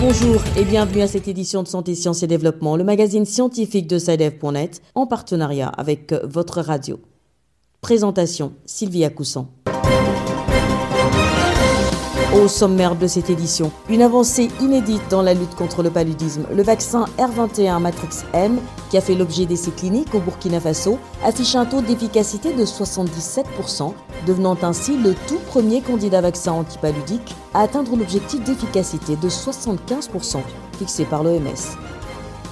Bonjour et bienvenue à cette édition de Santé, Sciences et Développement, le magazine scientifique de SciDev.net en partenariat avec votre radio. Présentation Sylvia Coussan. Au sommaire de cette édition, une avancée inédite dans la lutte contre le paludisme. Le vaccin R21 Matrix M, qui a fait l'objet d'essais cliniques au Burkina Faso, affiche un taux d'efficacité de 77%, devenant ainsi le tout premier candidat vaccin antipaludique à atteindre l'objectif d'efficacité de 75% fixé par l'OMS.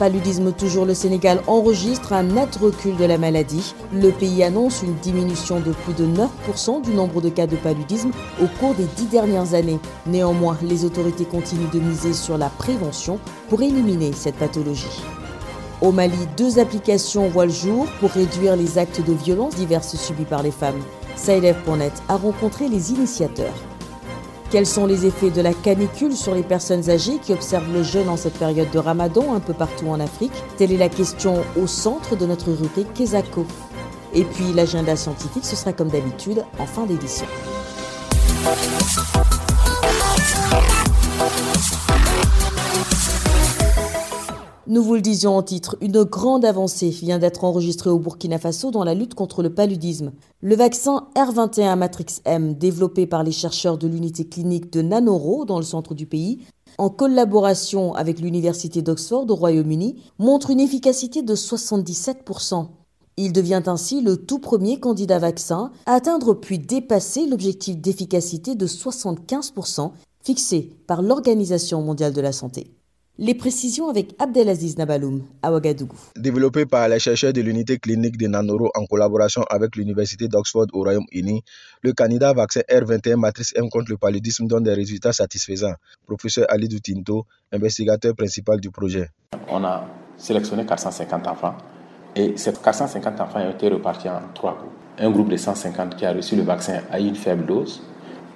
Paludisme toujours, le Sénégal enregistre un net recul de la maladie. Le pays annonce une diminution de plus de 9% du nombre de cas de paludisme au cours des dix dernières années. Néanmoins, les autorités continuent de miser sur la prévention pour éliminer cette pathologie. Au Mali, deux applications voient le jour pour réduire les actes de violence diverses subis par les femmes. Saïlev.net a rencontré les initiateurs. Quels sont les effets de la canicule sur les personnes âgées qui observent le jeûne en cette période de ramadan un peu partout en Afrique? Telle est la question au centre de notre rubrique Kesako. Et puis l'agenda scientifique, ce sera comme d'habitude en fin d'édition. Nous vous le disions en titre, une grande avancée vient d'être enregistrée au Burkina Faso dans la lutte contre le paludisme. Le vaccin R21 Matrix M, développé par les chercheurs de l'unité clinique de Nanoro dans le centre du pays, en collaboration avec l'Université d'Oxford au Royaume-Uni, montre une efficacité de 77%. Il devient ainsi le tout premier candidat vaccin à atteindre puis dépasser l'objectif d'efficacité de 75% fixé par l'Organisation mondiale de la santé. Les précisions avec Abdelaziz Nabaloum à Ouagadougou. Développé par les chercheurs de l'unité clinique de Nanoro en collaboration avec l'Université d'Oxford au Royaume-Uni, le candidat vaccin R21 Matrice M contre le paludisme donne des résultats satisfaisants. Professeur Ali Doutinto, investigateur principal du projet. On a sélectionné 450 enfants et ces 450 enfants ont été repartis en trois groupes. Un groupe de 150 qui a reçu le vaccin à une faible dose,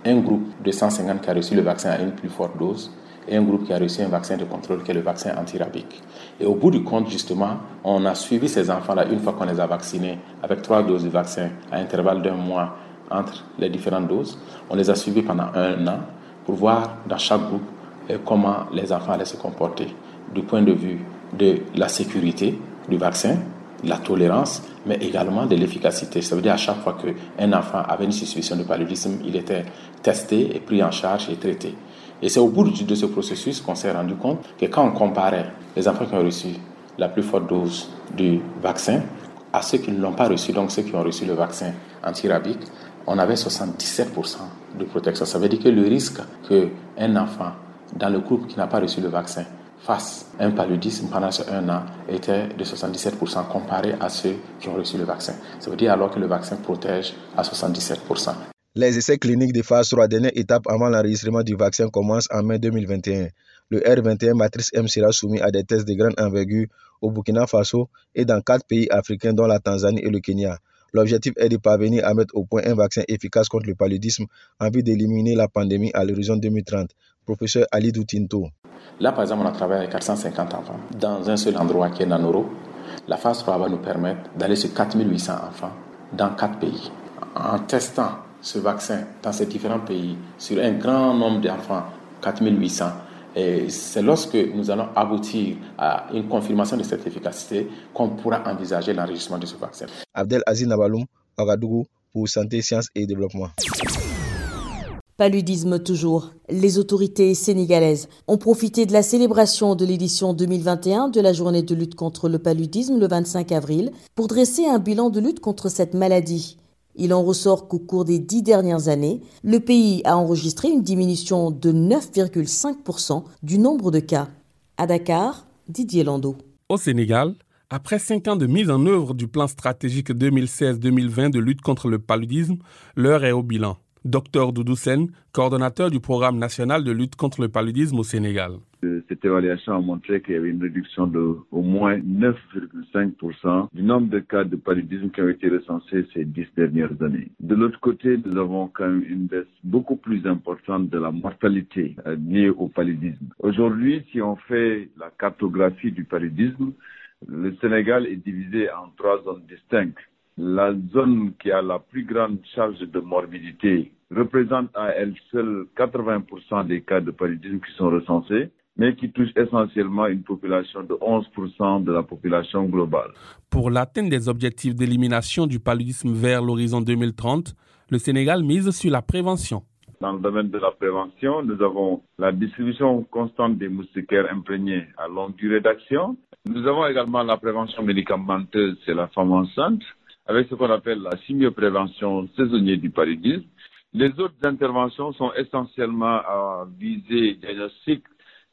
un groupe de 150 qui a reçu le vaccin à une plus forte dose et un groupe qui a reçu un vaccin de contrôle qui est le vaccin antirabique. Et au bout du compte, justement, on a suivi ces enfants-là une fois qu'on les a vaccinés avec trois doses de vaccin à intervalle d'un mois entre les différentes doses. On les a suivis pendant un an pour voir dans chaque groupe euh, comment les enfants allaient se comporter du point de vue de la sécurité du vaccin, la tolérance, mais également de l'efficacité. Ça veut dire à chaque fois qu'un enfant avait une suspicion de paludisme, il était testé et pris en charge et traité. Et c'est au bout de ce processus qu'on s'est rendu compte que quand on comparait les enfants qui ont reçu la plus forte dose du vaccin à ceux qui ne l'ont pas reçu, donc ceux qui ont reçu le vaccin antirabique, on avait 77% de protection. Ça veut dire que le risque qu'un enfant dans le groupe qui n'a pas reçu le vaccin fasse un paludisme pendant un an était de 77% comparé à ceux qui ont reçu le vaccin. Ça veut dire alors que le vaccin protège à 77%. Les essais cliniques de phase 3, dernière étape avant l'enregistrement du vaccin, commencent en mai 2021. Le R21 Matrice M sera soumis à des tests de grande envergure au Burkina Faso et dans quatre pays africains dont la Tanzanie et le Kenya. L'objectif est de parvenir à mettre au point un vaccin efficace contre le paludisme en vue d'éliminer la pandémie à l'horizon 2030. Professeur Ali Doutinto. Là, par exemple, on a travaillé avec 450 enfants dans un seul endroit qui est Nanoro. La phase 3 va nous permettre d'aller sur 4800 enfants dans quatre pays. En testant ce vaccin dans ces différents pays sur un grand nombre d'enfants, 4800. Et c'est lorsque nous allons aboutir à une confirmation de cette efficacité qu'on pourra envisager l'enregistrement de ce vaccin. Abdel Aziz Nabaloum, Ouagadougou, pour Santé, Sciences et Développement. Paludisme toujours. Les autorités sénégalaises ont profité de la célébration de l'édition 2021 de la journée de lutte contre le paludisme le 25 avril pour dresser un bilan de lutte contre cette maladie. Il en ressort qu'au cours des dix dernières années, le pays a enregistré une diminution de 9,5% du nombre de cas. À Dakar, Didier Lando. Au Sénégal, après cinq ans de mise en œuvre du plan stratégique 2016-2020 de lutte contre le paludisme, l'heure est au bilan. Docteur Doudou Sen, coordonnateur du programme national de lutte contre le paludisme au Sénégal. Cette évaluation a montré qu'il y avait une réduction de au moins 9,5% du nombre de cas de paludisme qui ont été recensés ces dix dernières années. De l'autre côté, nous avons quand même une baisse beaucoup plus importante de la mortalité euh, liée au paludisme. Aujourd'hui, si on fait la cartographie du paludisme, Le Sénégal est divisé en trois zones distinctes. La zone qui a la plus grande charge de morbidité représente à elle seule 80% des cas de paludisme qui sont recensés mais qui touche essentiellement une population de 11% de la population globale. Pour l'atteinte des objectifs d'élimination du paludisme vers l'horizon 2030, le Sénégal mise sur la prévention. Dans le domaine de la prévention, nous avons la distribution constante des moustiquaires imprégnés à longue durée d'action. Nous avons également la prévention médicamenteuse chez la femme enceinte, avec ce qu'on appelle la chimioprévention saisonnière du paludisme. Les autres interventions sont essentiellement à viser diagnostic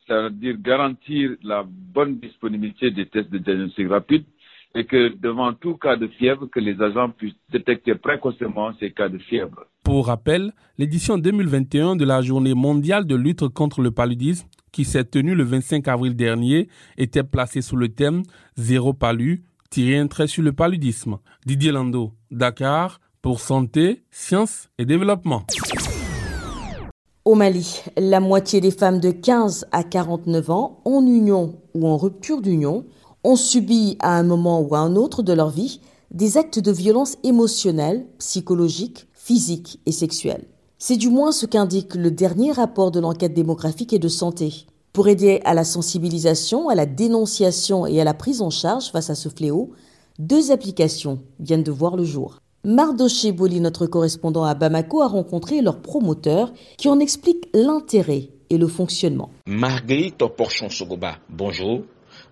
c'est-à-dire garantir la bonne disponibilité des tests de diagnostic rapide et que devant tout cas de fièvre, que les agents puissent détecter précocement ces cas de fièvre. Pour rappel, l'édition 2021 de la Journée mondiale de lutte contre le paludisme, qui s'est tenue le 25 avril dernier, était placée sous le thème Zéro palu, tirer un trait sur le paludisme. Didier Lando, Dakar, pour santé, sciences et développement. Au Mali, la moitié des femmes de 15 à 49 ans, en union ou en rupture d'union, ont subi à un moment ou à un autre de leur vie des actes de violence émotionnelle, psychologique, physique et sexuelle. C'est du moins ce qu'indique le dernier rapport de l'enquête démographique et de santé. Pour aider à la sensibilisation, à la dénonciation et à la prise en charge face à ce fléau, deux applications viennent de voir le jour. Mardoché Boli, notre correspondant à Bamako, a rencontré leurs promoteurs qui en expliquent l'intérêt et le fonctionnement. Marguerite Porchon-Sogoba, bonjour.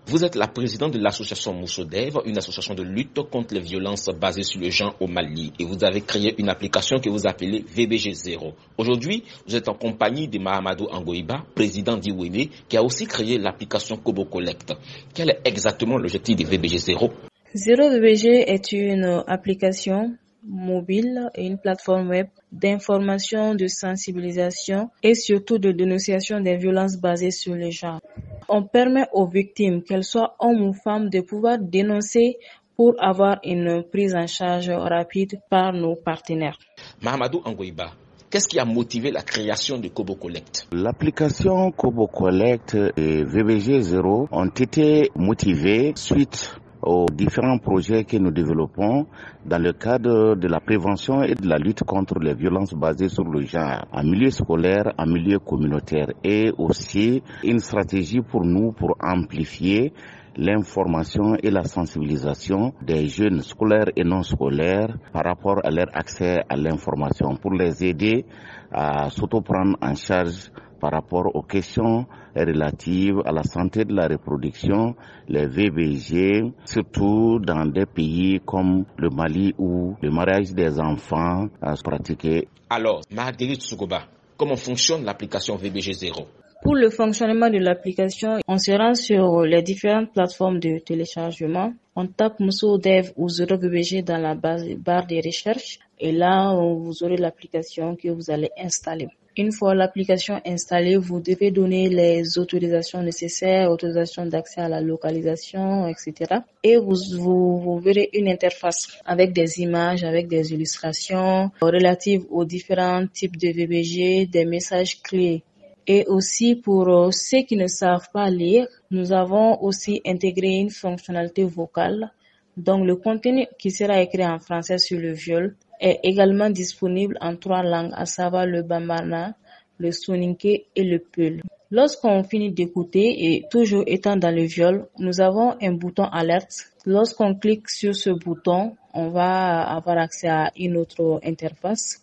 Vous êtes la présidente de l'association Moussodev, une association de lutte contre les violences basées sur le genre au Mali. Et vous avez créé une application que vous appelez VBG0. Aujourd'hui, vous êtes en compagnie de Mahamadou Angoiba, président d'Iwele, qui a aussi créé l'application Kobo Collect. Quel est exactement l'objectif de VBG0 Zero VBG est une application mobile et une plateforme web d'information, de sensibilisation et surtout de dénonciation des violences basées sur le genre. On permet aux victimes, qu'elles soient hommes ou femmes, de pouvoir dénoncer pour avoir une prise en charge rapide par nos partenaires. Mahamadou Angoiba, Qu'est-ce qui a motivé la création de Kobo Collect? L'application Kobo Collect et VBG 0 ont été motivés suite aux différents projets que nous développons dans le cadre de la prévention et de la lutte contre les violences basées sur le genre en milieu scolaire, en milieu communautaire et aussi une stratégie pour nous pour amplifier l'information et la sensibilisation des jeunes scolaires et non scolaires par rapport à leur accès à l'information pour les aider à s'auto-prendre en charge par rapport aux questions relatives à la santé de la reproduction, les VBG, surtout dans des pays comme le Mali où le mariage des enfants est pratiqué. Alors, Marguerite Sugoba, comment fonctionne l'application VBG 0 pour le fonctionnement de l'application, on se rend sur les différentes plateformes de téléchargement. On tape Musso Dev ou Zero VBG dans la barre de recherche et là, vous aurez l'application que vous allez installer. Une fois l'application installée, vous devez donner les autorisations nécessaires, autorisations d'accès à la localisation, etc. Et vous, vous, verrez une interface avec des images, avec des illustrations relatives aux différents types de VBG, des messages clés. Et aussi pour ceux qui ne savent pas lire, nous avons aussi intégré une fonctionnalité vocale. Donc le contenu qui sera écrit en français sur le viol est également disponible en trois langues, à savoir le bambara, le soninké et le peul. Lorsqu'on finit d'écouter et toujours étant dans le viol, nous avons un bouton alerte. Lorsqu'on clique sur ce bouton, on va avoir accès à une autre interface.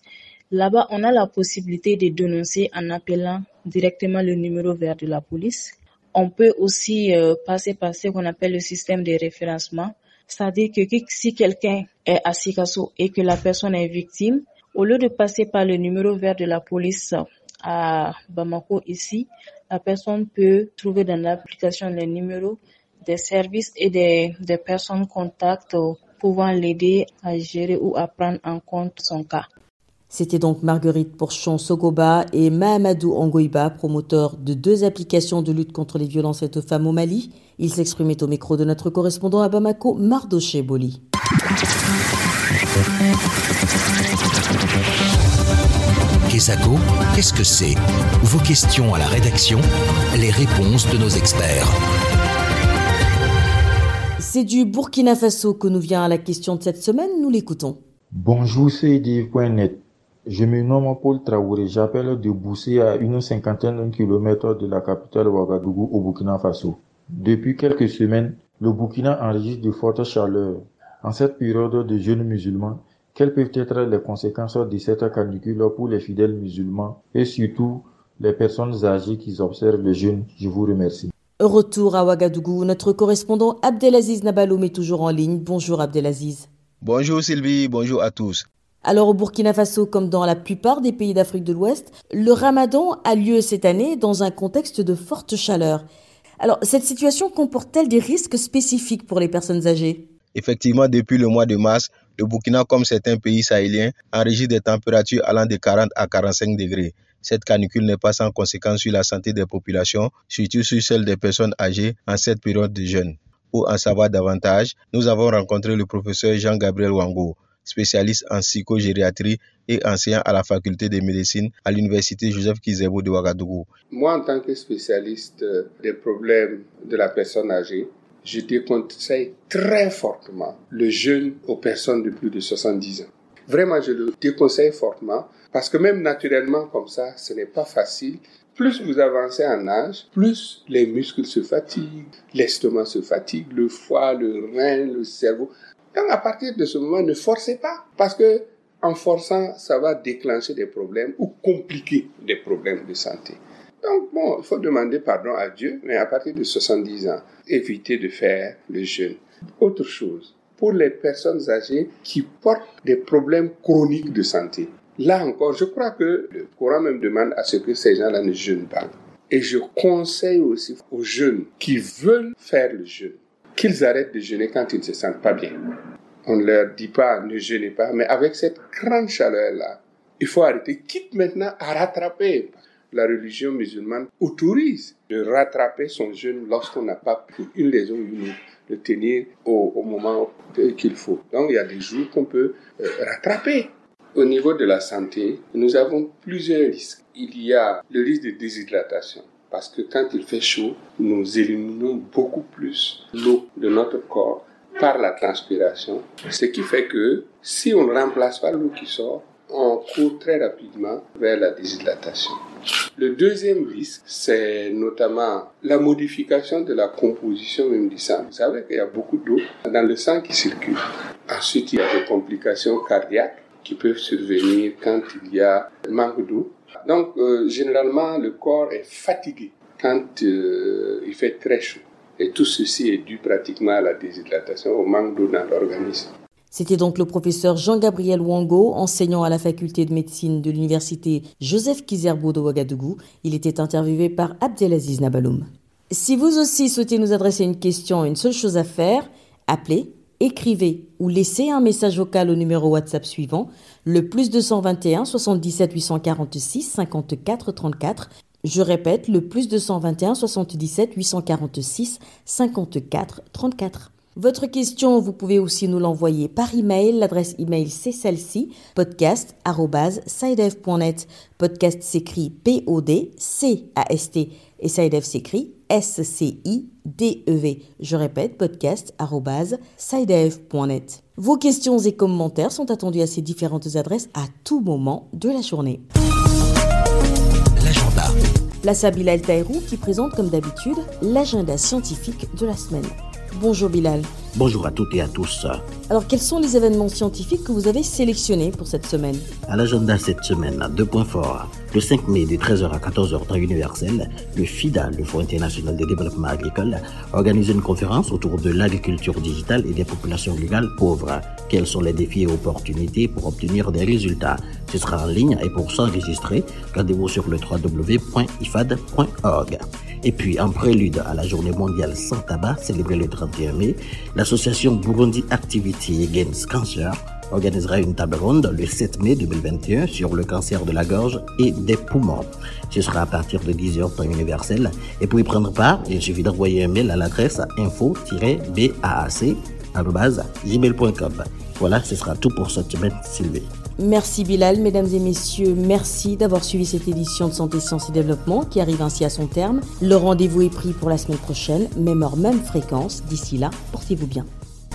Là-bas, on a la possibilité de dénoncer en appelant directement le numéro vert de la police. On peut aussi euh, passer par ce qu'on appelle le système de référencement. C'est-à-dire que si quelqu'un est à Sikasso et que la personne est victime, au lieu de passer par le numéro vert de la police à Bamako ici, la personne peut trouver dans l'application les numéros des services et des, personnes contacts pouvant l'aider à gérer ou à prendre en compte son cas. C'était donc Marguerite Porchon Sogoba et Mahamadou Angoiba, promoteurs de deux applications de lutte contre les violences faites aux femmes au Mali. Ils s'exprimaient au micro de notre correspondant à Bamako, Mardoché Boli. Kesako, qu'est-ce que c'est? Vos questions à la rédaction, les réponses de nos experts. C'est du Burkina Faso que nous vient la question de cette semaine, nous l'écoutons. Bonjour, c'est Div.net. Je me nomme Paul Traoré, j'appelle de Boussé à une cinquantaine de kilomètres de la capitale Ouagadougou au Burkina Faso. Depuis quelques semaines, le Burkina enregistre de fortes chaleurs. En cette période de jeûne musulman, quelles peuvent être les conséquences de cette canicule pour les fidèles musulmans et surtout les personnes âgées qui observent le jeûne Je vous remercie. Retour à Ouagadougou, notre correspondant Abdelaziz Nabaloum est toujours en ligne. Bonjour Abdelaziz. Bonjour Sylvie, bonjour à tous. Alors au Burkina Faso, comme dans la plupart des pays d'Afrique de l'Ouest, le ramadan a lieu cette année dans un contexte de forte chaleur. Alors cette situation comporte-t-elle des risques spécifiques pour les personnes âgées? Effectivement, depuis le mois de mars, le Burkina, comme certains pays sahéliens, enregistre des températures allant de 40 à 45 degrés. Cette canicule n'est pas sans conséquence sur la santé des populations, surtout sur celle des personnes âgées en cette période de jeûne. Pour en savoir davantage, nous avons rencontré le professeur Jean-Gabriel Wango, spécialiste en psychogériatrie et enseignant à la faculté de médecine à l'université Joseph Kizebo de Ouagadougou. Moi, en tant que spécialiste des problèmes de la personne âgée, je déconseille très fortement le jeûne aux personnes de plus de 70 ans. Vraiment, je le déconseille fortement parce que même naturellement comme ça, ce n'est pas facile. Plus vous avancez en âge, plus les muscles se fatiguent, l'estomac se fatigue, le foie, le rein, le cerveau. Donc à partir de ce moment, ne forcez pas parce que en forçant, ça va déclencher des problèmes ou compliquer des problèmes de santé. Donc bon, il faut demander pardon à Dieu, mais à partir de 70 ans, évitez de faire le jeûne. Autre chose, pour les personnes âgées qui portent des problèmes chroniques de santé. Là encore, je crois que le Coran même demande à ce que ces gens-là ne jeûnent pas. Et je conseille aussi aux jeunes qui veulent faire le jeûne qu'ils arrêtent de jeûner quand ils ne se sentent pas bien. On ne leur dit pas ne jeûnez pas, mais avec cette grande chaleur-là, il faut arrêter, quitte maintenant à rattraper. La religion musulmane autorise de rattraper son jeûne lorsqu'on n'a pas pu une raison ou une autre le tenir au, moment qu'il faut. Donc il y a des jours qu'on peut euh, rattraper. Au niveau de la santé, nous avons plusieurs risques. Il y a le risque de déshydratation parce que quand il fait chaud, nous éliminons beaucoup plus l'eau de notre corps par la transpiration, ce qui fait que si on ne remplace pas l'eau qui sort, on court très rapidement vers la déshydratation. Le deuxième risque, c'est notamment la modification de la composition même du sang. Vous savez qu'il y a beaucoup d'eau dans le sang qui circule. Ensuite, il y a des complications cardiaques qui peuvent survenir quand il y a manque d'eau donc, euh, généralement, le corps est fatigué quand euh, il fait très chaud. Et tout ceci est dû pratiquement à la déshydratation, au manque d'eau dans l'organisme. C'était donc le professeur Jean-Gabriel Wango, enseignant à la faculté de médecine de l'université Joseph Kizerbo de Ouagadougou. Il était interviewé par Abdelaziz Nabaloum. Si vous aussi souhaitez nous adresser une question, une seule chose à faire, appelez écrivez ou laissez un message vocal au numéro WhatsApp suivant, le plus 221 77 846 54 34. Je répète, le plus 221 77 846 54 34. Votre question, vous pouvez aussi nous l'envoyer par email. L'adresse email, c'est celle-ci, podcast.sidef.net. Podcast s'écrit P-O-D-C-A-S-T et Sidev s'écrit S-C-I-D-E-V. Je répète, podcast.sidev.net. Vos questions et commentaires sont attendus à ces différentes adresses à tout moment de la journée. La Sabila Taïrou qui présente comme d'habitude l'agenda scientifique de la semaine. Bonjour Bilal. Bonjour à toutes et à tous. Alors, quels sont les événements scientifiques que vous avez sélectionnés pour cette semaine À l'agenda cette semaine, deux points forts. Le 5 mai de 13h à 14h temps universel, le FIDA, le Fonds international de développement agricole, organise une conférence autour de l'agriculture digitale et des populations rurales pauvres. Quels sont les défis et opportunités pour obtenir des résultats Ce sera en ligne et pour s'enregistrer, rendez-vous sur le www.ifad.org. Et puis, en prélude à la journée mondiale sans tabac, célébrée le 31 mai, l'association Burundi Activity Against Cancer organisera une table ronde le 7 mai 2021 sur le cancer de la gorge et des poumons. Ce sera à partir de 10h temps universel. Et pour y prendre part, il suffit d'envoyer un mail à l'adresse info-baac.gmail.com. Voilà, ce sera tout pour cette semaine, Sylvie. Merci Bilal, mesdames et messieurs, merci d'avoir suivi cette édition de Santé, Sciences et Développement qui arrive ainsi à son terme. Le rendez-vous est pris pour la semaine prochaine, même heure, même fréquence. D'ici là, portez-vous bien.